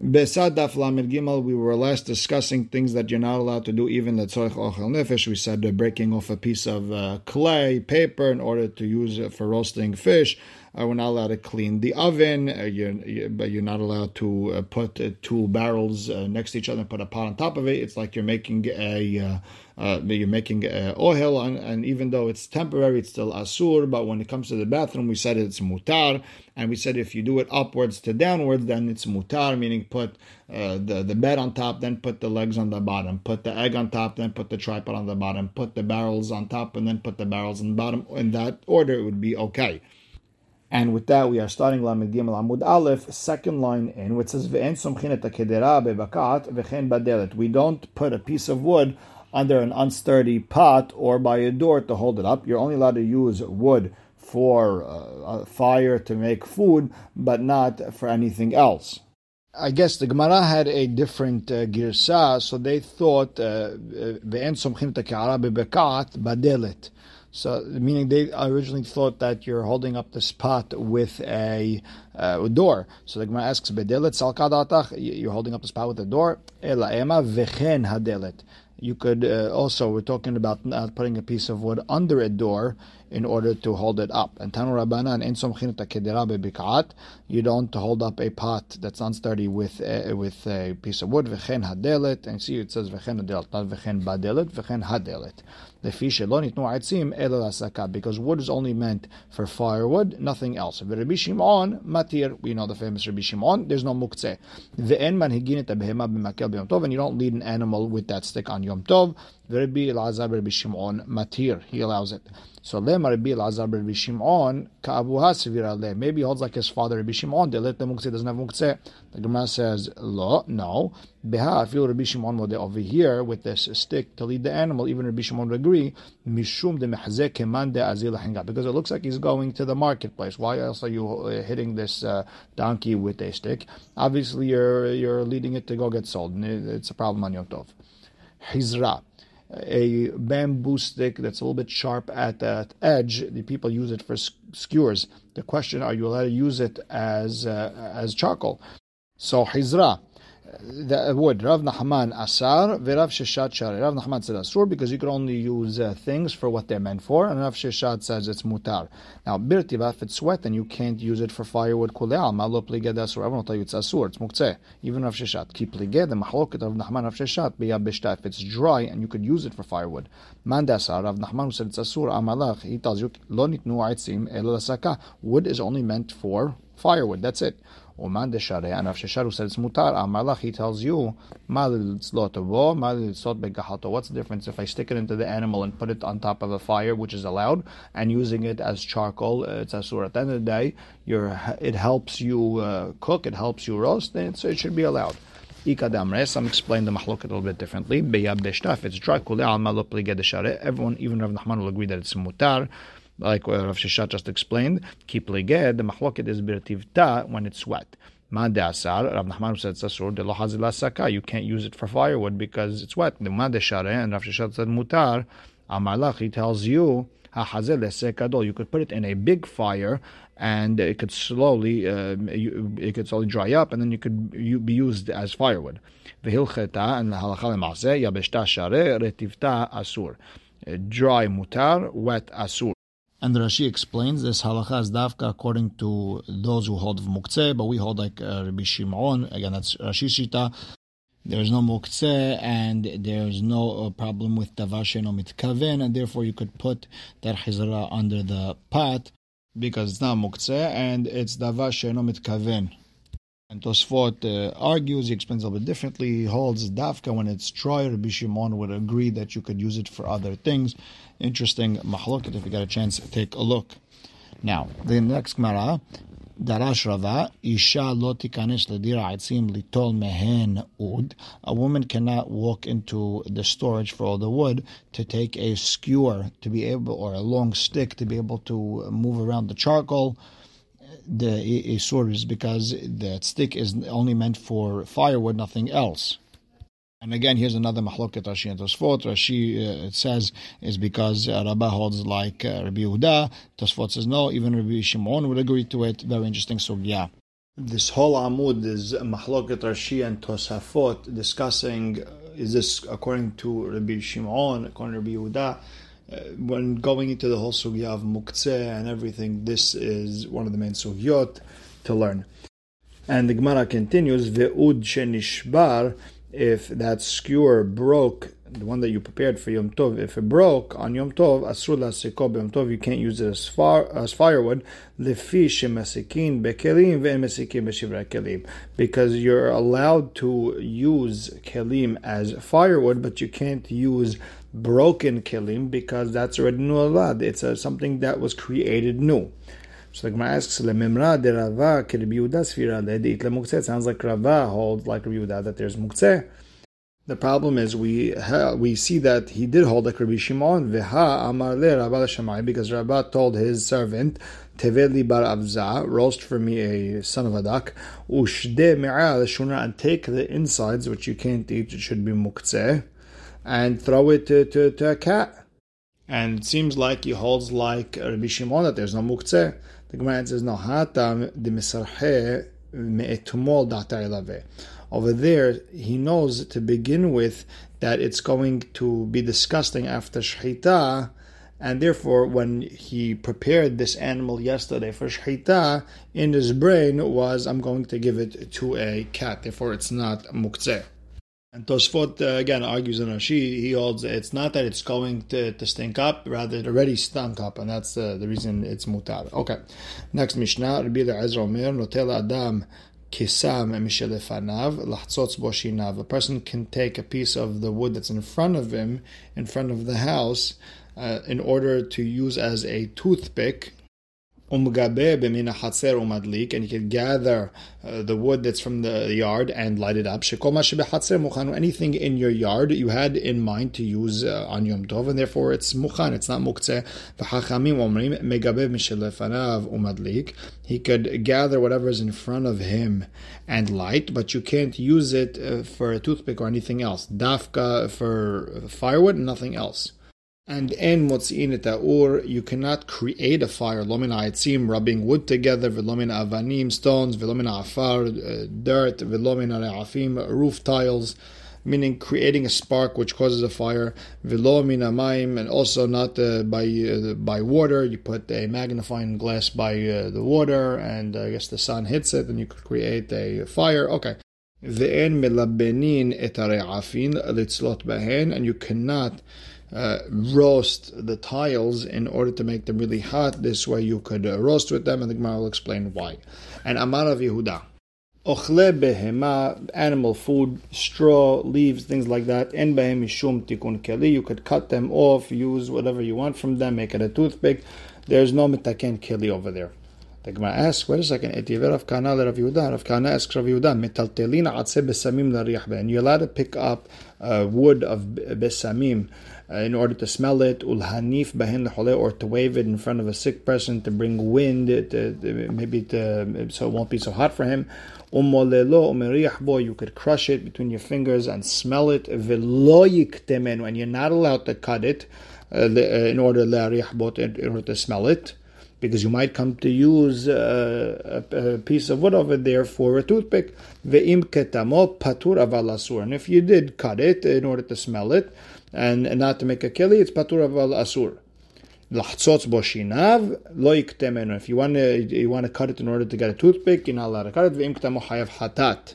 Besad Daf Lamed Gimel, we were last discussing things that you're not allowed to do, even the Tzorich Ochel Nefesh. We said breaking off a piece of uh, clay, paper, in order to use it for roasting fish. Uh, we're not allowed to clean the oven, uh, you're, you, but you're not allowed to uh, put uh, two barrels uh, next to each other and put a pot on top of it. It's like you're making a uh, you're making oil, on, and even though it's temporary, it's still asur. But when it comes to the bathroom, we said it's mutar, and we said if you do it upwards to downwards, then it's mutar, meaning put the the bed on top, then put the legs on the bottom, put the egg on top, then put the tripod on the bottom, put the barrels on top, and then put the barrels on the bottom. In that order, it would be okay. And with that, we are starting Lamed Gimel Amud Aleph, second line in, which says Ve'en somchin et bebakat v'chen badelet. We don't put a piece of wood under an unsturdy pot or by a door to hold it up. You're only allowed to use wood for uh, fire to make food, but not for anything else. I guess the Gemara had a different uh, girsa, so they thought uh, Ve'en somchin et bebakat badelet. So, meaning they originally thought that you're holding up the spot with a, uh, door. So the Gemara asks. You're holding up the spot with a door. Ela ema vechen. You could uh, also, we're talking about not putting a piece of wood under a door in order to hold it up. And Tanu Rabbanan in Somchinata you don't hold up a pot that's unsteady with a, with a piece of wood. V'chen hadelet, and see it says v'chen hadelet, not v'chen badelet, v'chen hadelet. The fish lo nitnu aitzim elel because wood is only meant for firewood, nothing else. Rabbi Shimon matir, we know the famous Rabbi Shimon. There's no muktzeh. Ve'en manhigin et abehema b'makel b'yom tov, and you don't lead an animal with that stick on yom tov. Rabbi Elazar Rabbi Shimon matir, he allows it. So lema Rabbi Elazar Rabbi Shimon ka'abuha sevira le. Maybe he holds like his father Rabbi Shimon. They let the muktzeh doesn't have muktzeh. The Gemara says lo, no. Beha, I feel Rabbi Shimon would over here with this stick to lead the animal. Even Rabbi Shimon would agree. Mishum de mehzeh keman de azil because it looks like he's going to the marketplace. Why else are you uh, hitting this uh, donkey with a stick? Obviously, you're you're leading it to go get sold. It's a problem on Yom Tov. Hizra a bamboo stick that's a little bit sharp at that edge. The people use it for skewers. The question: Are you allowed to use it as uh, as charcoal? So hizra, the wood. Rav Nachman asar, v'Rav Sheshat shari. Rav Nachman said asur because you can only use uh, things for what they're meant for, and Rav Sheshat says it's mutar. Now birtiva, if it's wet, then you can't use it for firewood. Kuleal malo pliged asur. Everyone will tell you it's asur. It's muktzeh. Even Rav Sheshat. Ki pliged the machloket of Nachman Rav Sheshat biyabishta. If it's dry and you could use it for firewood. Mandasar Rav Nachman who said it's asur amalach. He tells you lo nitnu aitzim elo Wood is only meant for firewood. That's it. Uman deshare, and Rav Shesharu said it's mutar. Amalach, he tells you, What's the difference if I stick it into the animal and put it on top of a fire, which is allowed, and using it as charcoal? Uh, it's asur. At the end of the day, it helps you uh, cook, it helps you roast, then it should be allowed. Some explain the mahlok a little bit differently. If it's dry, everyone, even Rav Nachman, will agree that it's mutar like Rav Sheshat just explained, keep leged, the mahloket is birtivta when it's wet. Madasar, Rav Nachman said Sasur, de lo saka. You can't use it for firewood because it's wet. The Madashare, and Rav Sheshat said Mutar, Amalach, he tells you, you could put it in a big fire and it could slowly uh, it could slowly dry up and then you could be used as firewood. V'hilcheta and halacha yabeshta share retivta asur. Dry mutar, wet asur. And Rashi explains this halacha is dafka according to those who hold muktzeh, but we hold like uh, Rabbi Shimon. Again, that's Rashi Shita. There's no muktzeh and there's no uh, problem with davar sheno mitkaven, and therefore you could put that chizra under the pot because it's not muktzeh and it's davar sheno mitkaven. And Tosfot uh, argues, he explains a little bit differently. He holds dafka when it's dry. Rabbi Shimon would agree that you could use it for other things. Interesting mahloket. If you got a chance, take a look. Now, the next Gemara, Darash Rava, Isha lo tikanes ledira aitzim litol mehen ud. A woman cannot walk into the storage for all the wood to take a skewer to be able, or a long stick to be able to move around the charcoal the a sword is because that stick is only meant for firewood, nothing else. And again, here's another mahloket Rashi and Tosfot. Rashi uh, says is because uh, Rabbah holds like uh, Rabbi Yehuda. Tosfot says no. Even Rabbi Shimon would agree to it. Very interesting. So yeah. This whole Amud is Mahloket Rashi and Tosafot discussing uh, is this according to Rabbi Shimon, according to Rabbi uh, Uh, when going into the whole sugya of muktzeh and everything, this is one of the main sugyot to learn. And the Gemara continues, ve'ud shenishbar, if that skewer broke, the one that you prepared for Yom Tov, if it broke on Yom Tov, asur la'sikob Yom Tov, you can't use it as far as firewood. Lefi shemasikin bekelim ve'masikin b'shivra kelim, because you're allowed to use kelim as firewood, but you can't use broken kelim because that's already nu'alad. It's a, something that was created new. So the Gemara asks, "Lemimra de Rava Yehuda sfira lemuktzeh." Sounds like Rava holds like Rabbi that there's muktzeh. The problem is we ha, we see that he did hold like Rabbi Shimon veha amar le Rabba Shammai because Rabba told his servant Teveli bar avza roast for me a son of a duck ushde me'al shuna and take the insides which you can't eat it should be muktzeh and throw it to, to, to a cat. And it seems like he holds like Rabbi Shimon that there's no muktzeh. The Gemara says, no, hatam de misarhe me'etumol Over there, he knows to begin with that it's going to be disgusting after shechita, and therefore, when he prepared this animal yesterday for shechita, in his brain was, I'm going to give it to a cat. Therefore, it's not muktzeh. And Tosfot uh, again argues in Rashi, he holds it's not that it's going to, to stink up, rather it already stunk up, and that's uh, the reason it's mutar. Okay, next Mishnah, Rabbi Eliezer Omer, Notel Adam kisam mishelefanav lahtzotz boshinav. A person can take a piece of the wood that's in front of him, in front of the house, uh, in order to use as a toothpick umgabe b'mina hatzer umadlik, and you can gather uh, the wood that's from the yard and light it up. Anything in your yard you had in mind to use uh, on Yom Tov, and therefore it's mukhan, it's not muktzeh. umadlik. He could gather whatever is in front of him and light, but you can't use it uh, for a toothpick or anything else. Dafka for firewood, nothing else. And in motzi'in ta'ur, you cannot create a fire. Lomina etzim, rubbing wood together, velomina avanim, stones, velomina afar, uh, dirt, velomina re'afim, roof tiles, meaning creating a spark which causes a fire. Velomina maim, and also not uh, by uh, by water. You put a magnifying glass by uh, the water, and I guess the sun hits it, and you could create a fire. Okay. Ve'en melabenin et litzlot behen, and you cannot uh, roast the tiles in order to make them really hot. This way you could uh, roast with them, and the Gemara will explain why. And Amar of Yehuda. Ochle behema, animal food, straw, leaves, things like that. En behem mishum tikun keli. You could cut them off, use whatever you want from them, make it a toothpick. There's no mitaken keli over there. The Gemara asks, wait a second, etiver Rav Kana Rav Yehuda. Rav Kana asks Rav Yehuda, metaltelina atse besamim l'riyah And you're allowed to pick up uh, wood of besamim in order to smell it, ulhanif bahin or to wave it in front of a sick person to bring wind, to, maybe to, so it won't be so hot for him. You could crush it between your fingers and smell it. And you're not allowed to cut it uh, uh in order in order to smell it because you might come to use uh, a, a, piece of wood over there for a toothpick. And if you did cut it in order to smell it, and, and not to make a keli, it's patur aval asur. Lahtzotz boshinav lo yiktemenu. If you want to you want to cut it in order to get a toothpick, you're not allowed to cut it. Ve'im ketamo hayav hatat.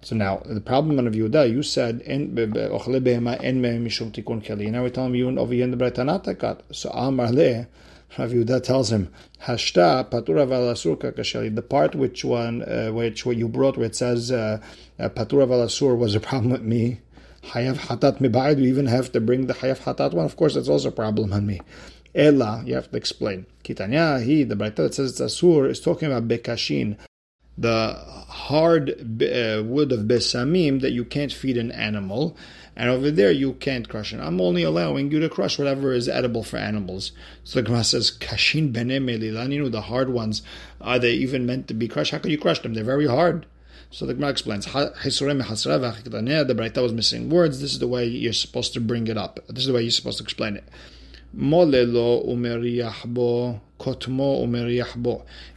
So now the problem of Yehuda, you said en ochle behema en mishum tikun keli. Now we're telling you over here in the Bretanata cut. So Amar le. Rav Yehuda tells him, "Hashta patura valasur kakasheli." The part which one, uh, which what you brought, where it says uh, uh patura valasur was a problem with me. Hayav hatat mibayid, you even have to bring the hayav hatat one. Of course, that's also a problem on me. Ella, you have to explain. Kitanya, he, the Braita that says it's asur, is talking about bekashin, the hard uh, wood of besamim that you can't feed an animal. And over there, you can't crush it. I'm only allowing you to crush whatever is edible for animals. So the Gemara says, Kashin bene melilaninu, the hard ones, are they even meant to be crushed? How can you crush them? They're very hard. So the Gemara explains, the Braita was missing words. This is the way you're supposed to bring it up. This is the way you're supposed to explain it.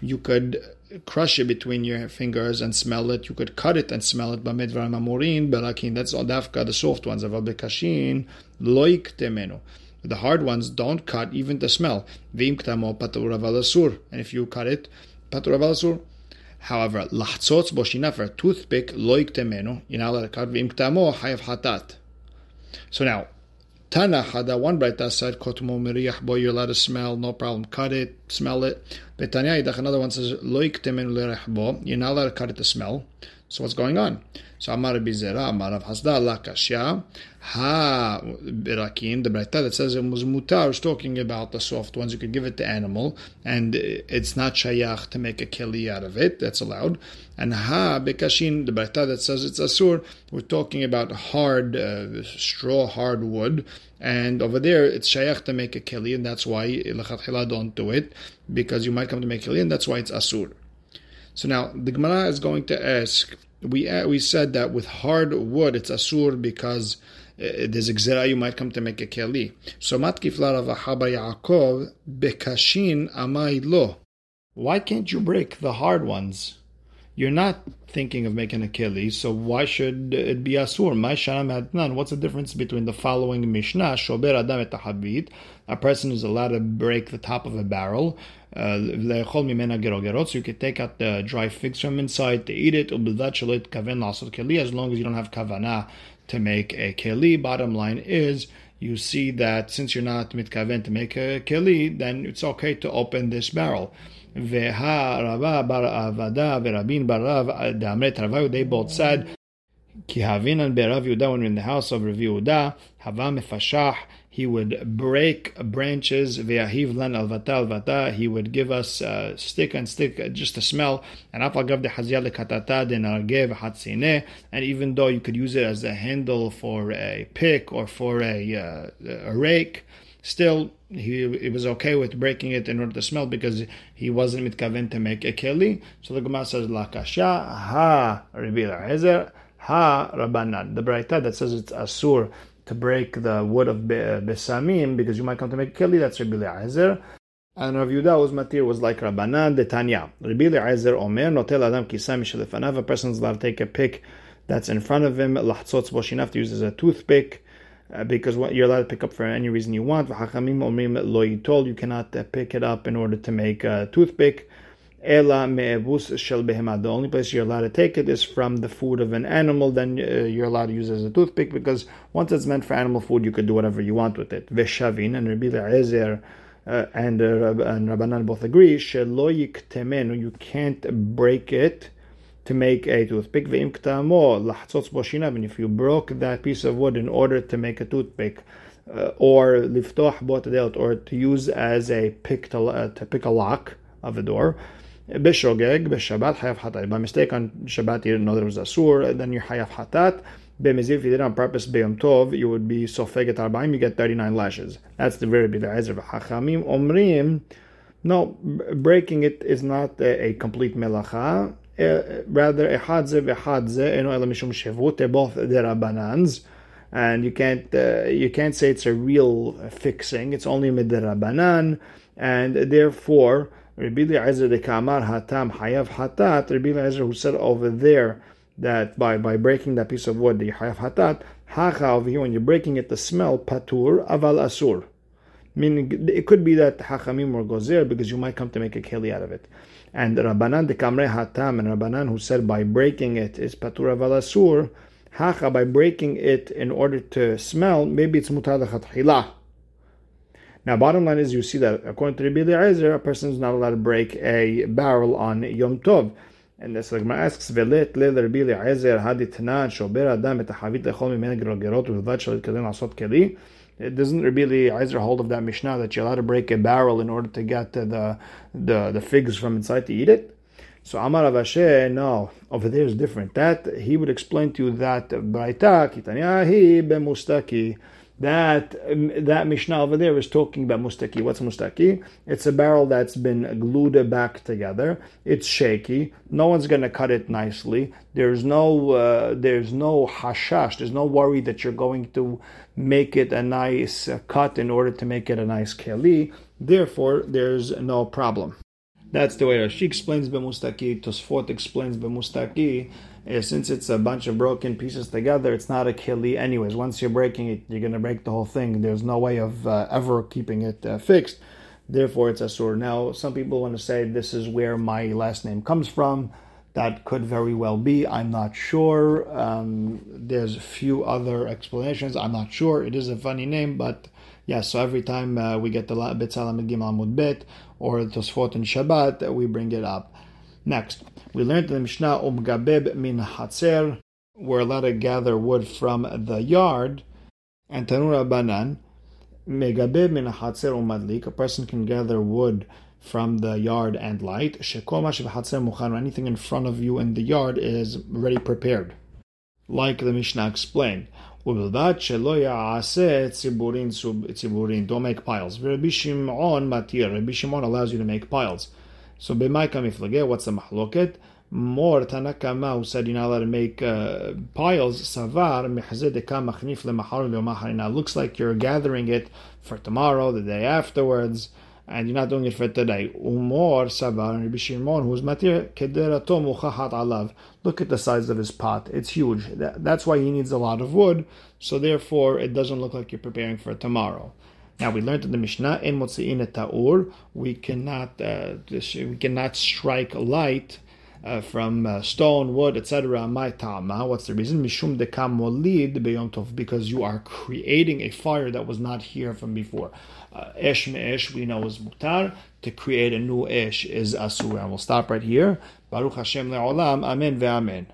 You could crush it between your fingers and smell it. You could cut it and smell it. Amorin belakin. That's all dafka, the soft ones. Avabekashin. The hard ones don't cut even the smell. And if you cut it, patur However, lachtzots boshina for a toothpick loik temenu. You're not allowed to cut vim ktamo hayav hatat. So now, Tana Hada, one Braita said, Kotumo Miriach, boy, you're allowed to smell, no problem, cut it, smell it. Betanya Yidach, another one says, Loik temen bo, you're not allowed to cut it to smell. So what's going on? So Amar Bizera, Amar Rav Hasda, Kashya, Ha Birakim, the Braita that says it was mutar, is talking about the soft ones. You could give it to animal, and it's not shayach to make a keli out of it. That's allowed. And Ha Bekashin, the Braita that says it's asur, we're talking about hard uh, straw, hard wood. And over there, it's shayach to make a keli, and that's why lechatchila don't do it because you might come to make a keli, and that's why it's asur. So now the Gemara is going to ask. We uh, we said that with hard wood it's asur because uh, there's a you might come to make a keli. So matkifla Rav Haba Yaakov bekashin amai lo. Why can't you break the hard ones? You're not thinking of making a keli, so why should it be asur? My shanam What's the difference between the following mishnah? Shober adam et habit. A person is allowed to break the top of a barrel. Uh, you can take out the dry figs from inside to eat it. As long as you don't have kavana to make a keli. Bottom line is you see that since you're not mitkaven to make a keli, then it's okay to open this barrel. Veha bar Avada Verabin bar Rav Damret Rav Yehuda. They both said, Kihavin and berav Yuda When in the house of Rav Yuda Hava mefashah. He would break branches. Ve'ahiv lan alvata alvata. He would give us uh, stick and stick, uh, just a smell. And afagav de haziyah lekatata de nargev hatzine. And even though you could use it as a handle for a pick or for a, uh, a rake. Still, he it was okay with breaking it in order to smell because he wasn't mitkaven to make a keli. So the Gemara says la kasha ha Rabbi Ezer ha Rabbanan. The Braita that says it's asur to break the wood of besamim because you might come to make a keli. That's Rabbi Ezer. And Rav Yuda's matir was like Rabbanan de Tanya. Rabbi Ezer Omer notel adam kisam mishalefanav. A person's allowed to take a pick that's in front of him. Lahtzotz boshinaf to use as a toothpick uh, because what you're allowed to pick up for any reason you want. Lo yitol, You cannot uh, pick it up in order to make a toothpick. The only place you're allowed to take it is from the food of an animal. Then uh, you're allowed to use it as a toothpick because once it's meant for animal food, you could do whatever you want with it. Veshavin and Rabbi Ezer uh, and, uh, and Rabbanan both agree. You can't break it to make a toothpick. And if you broke that piece of wood in order to make a toothpick, uh, or liftoch or to use as a pick to, uh, to pick a lock of a door. Bishogeg, b'shabbat hayaf hatat. By mistake on Shabbat you didn't know there was a sur, then you're hayaf hatat. B'mizir, if you did it on purpose, b'yom tov, you would be sofeget arbaim, you get 39 lashes. That's the very big Ezer v'hachamim. Omrim, no, breaking it is not a, a complete melacha rather ehadze v'hadze eno ela mishum shevut. They're both derabanans, and you can't uh, you can't say it's a real fixing. It's only midirabanan, and therefore Rabbi Eliezer de Kamar Hatam Hayav Hatat. Rabbi Eliezer who said over there that by by breaking that piece of wood the Hayav Hatat Hacha over here when you're breaking it the smell patur aval asur. Meaning it could be that Hachamim or Gozer because you might come to make a keli out of it. And Rabbanan de Kamre Hatam and Rabbanan who said by breaking it is Patura Valasur, Hacha by breaking it in order to smell, maybe it's Mutar Chatchila. Now, bottom line is you see that according to Rabbi Eliezer, a person is not allowed to break a barrel on Yom Tov. And the Sagma asks, Velet le Rabbi Eliezer hadi tanan shober adam et ha'chavit lechol mimene gerot uvad shalit kedem asot keli. It doesn't really Eiser hold of that Mishnah that you're allowed to break a barrel in order to get the the, the figs from inside to eat it. So Amar Avashe, no, over there is different. That he would explain to you that Braita Kitanyahi bemustaki that um, that Mishnah over there is talking about mustaki. What's mustaki? It's a barrel that's been glued back together. It's shaky. No one's going to cut it nicely. There's no uh, there's no hashash. There's no worry that you're going to make it a nice uh, cut in order to make it a nice keli. Therefore, there's no problem. That's the way she explains b'mustaki. Tosfot explains b'mustaki. Since it's a bunch of broken pieces together, it's not a kili. Anyways, once you're breaking it, you're going to break the whole thing. There's no way of uh, ever keeping it uh, fixed. Therefore, it's a sur. Now, some people want to say this is where my last name comes from. That could very well be. I'm not sure. Um, there's a few other explanations. I'm not sure. It is a funny name, but yeah. So every time uh, we get the Salam Gimel Bet or Tosfot and Shabbat, we bring it up. Next, we learned in the Mishnah Umgabeb min Hatzer. We're allowed to gather wood from the yard, and Tanura Banan. Megabeb min Hatzer umadlik. A person can gather wood from the yard and light. Shekoma Shibhatse Muchana. Anything in front of you in the yard is ready prepared. Like the Mishnah explained. Don't make piles. Rabbi Shimon matir. Rabbi Shimon allows you to make piles. So b'maika miflage, what's the mahloket? More Tanakama who said you're not allowed to make uh, piles. Savar Now looks like you're gathering it for tomorrow, the day afterwards and you're not doing it for today. Umor Sabar and Rabbi Shimon, who's matir kederato muchahat alav. Look at the size of his pot; it's huge. That's why he needs a lot of wood. So therefore, it doesn't look like you're preparing for tomorrow. Now we learned in the Mishnah in motziin taur we cannot uh, we cannot strike light uh, from uh, stone, wood, etc. My tama. What's the reason? Mishum dekam molid beyom tov because you are creating a fire that was not here from before. Esh Uh, esh me'esh we know is mutar. To create a new esh is asur. And we'll stop right here. Baruch Hashem le'olam. Amen ve'amen.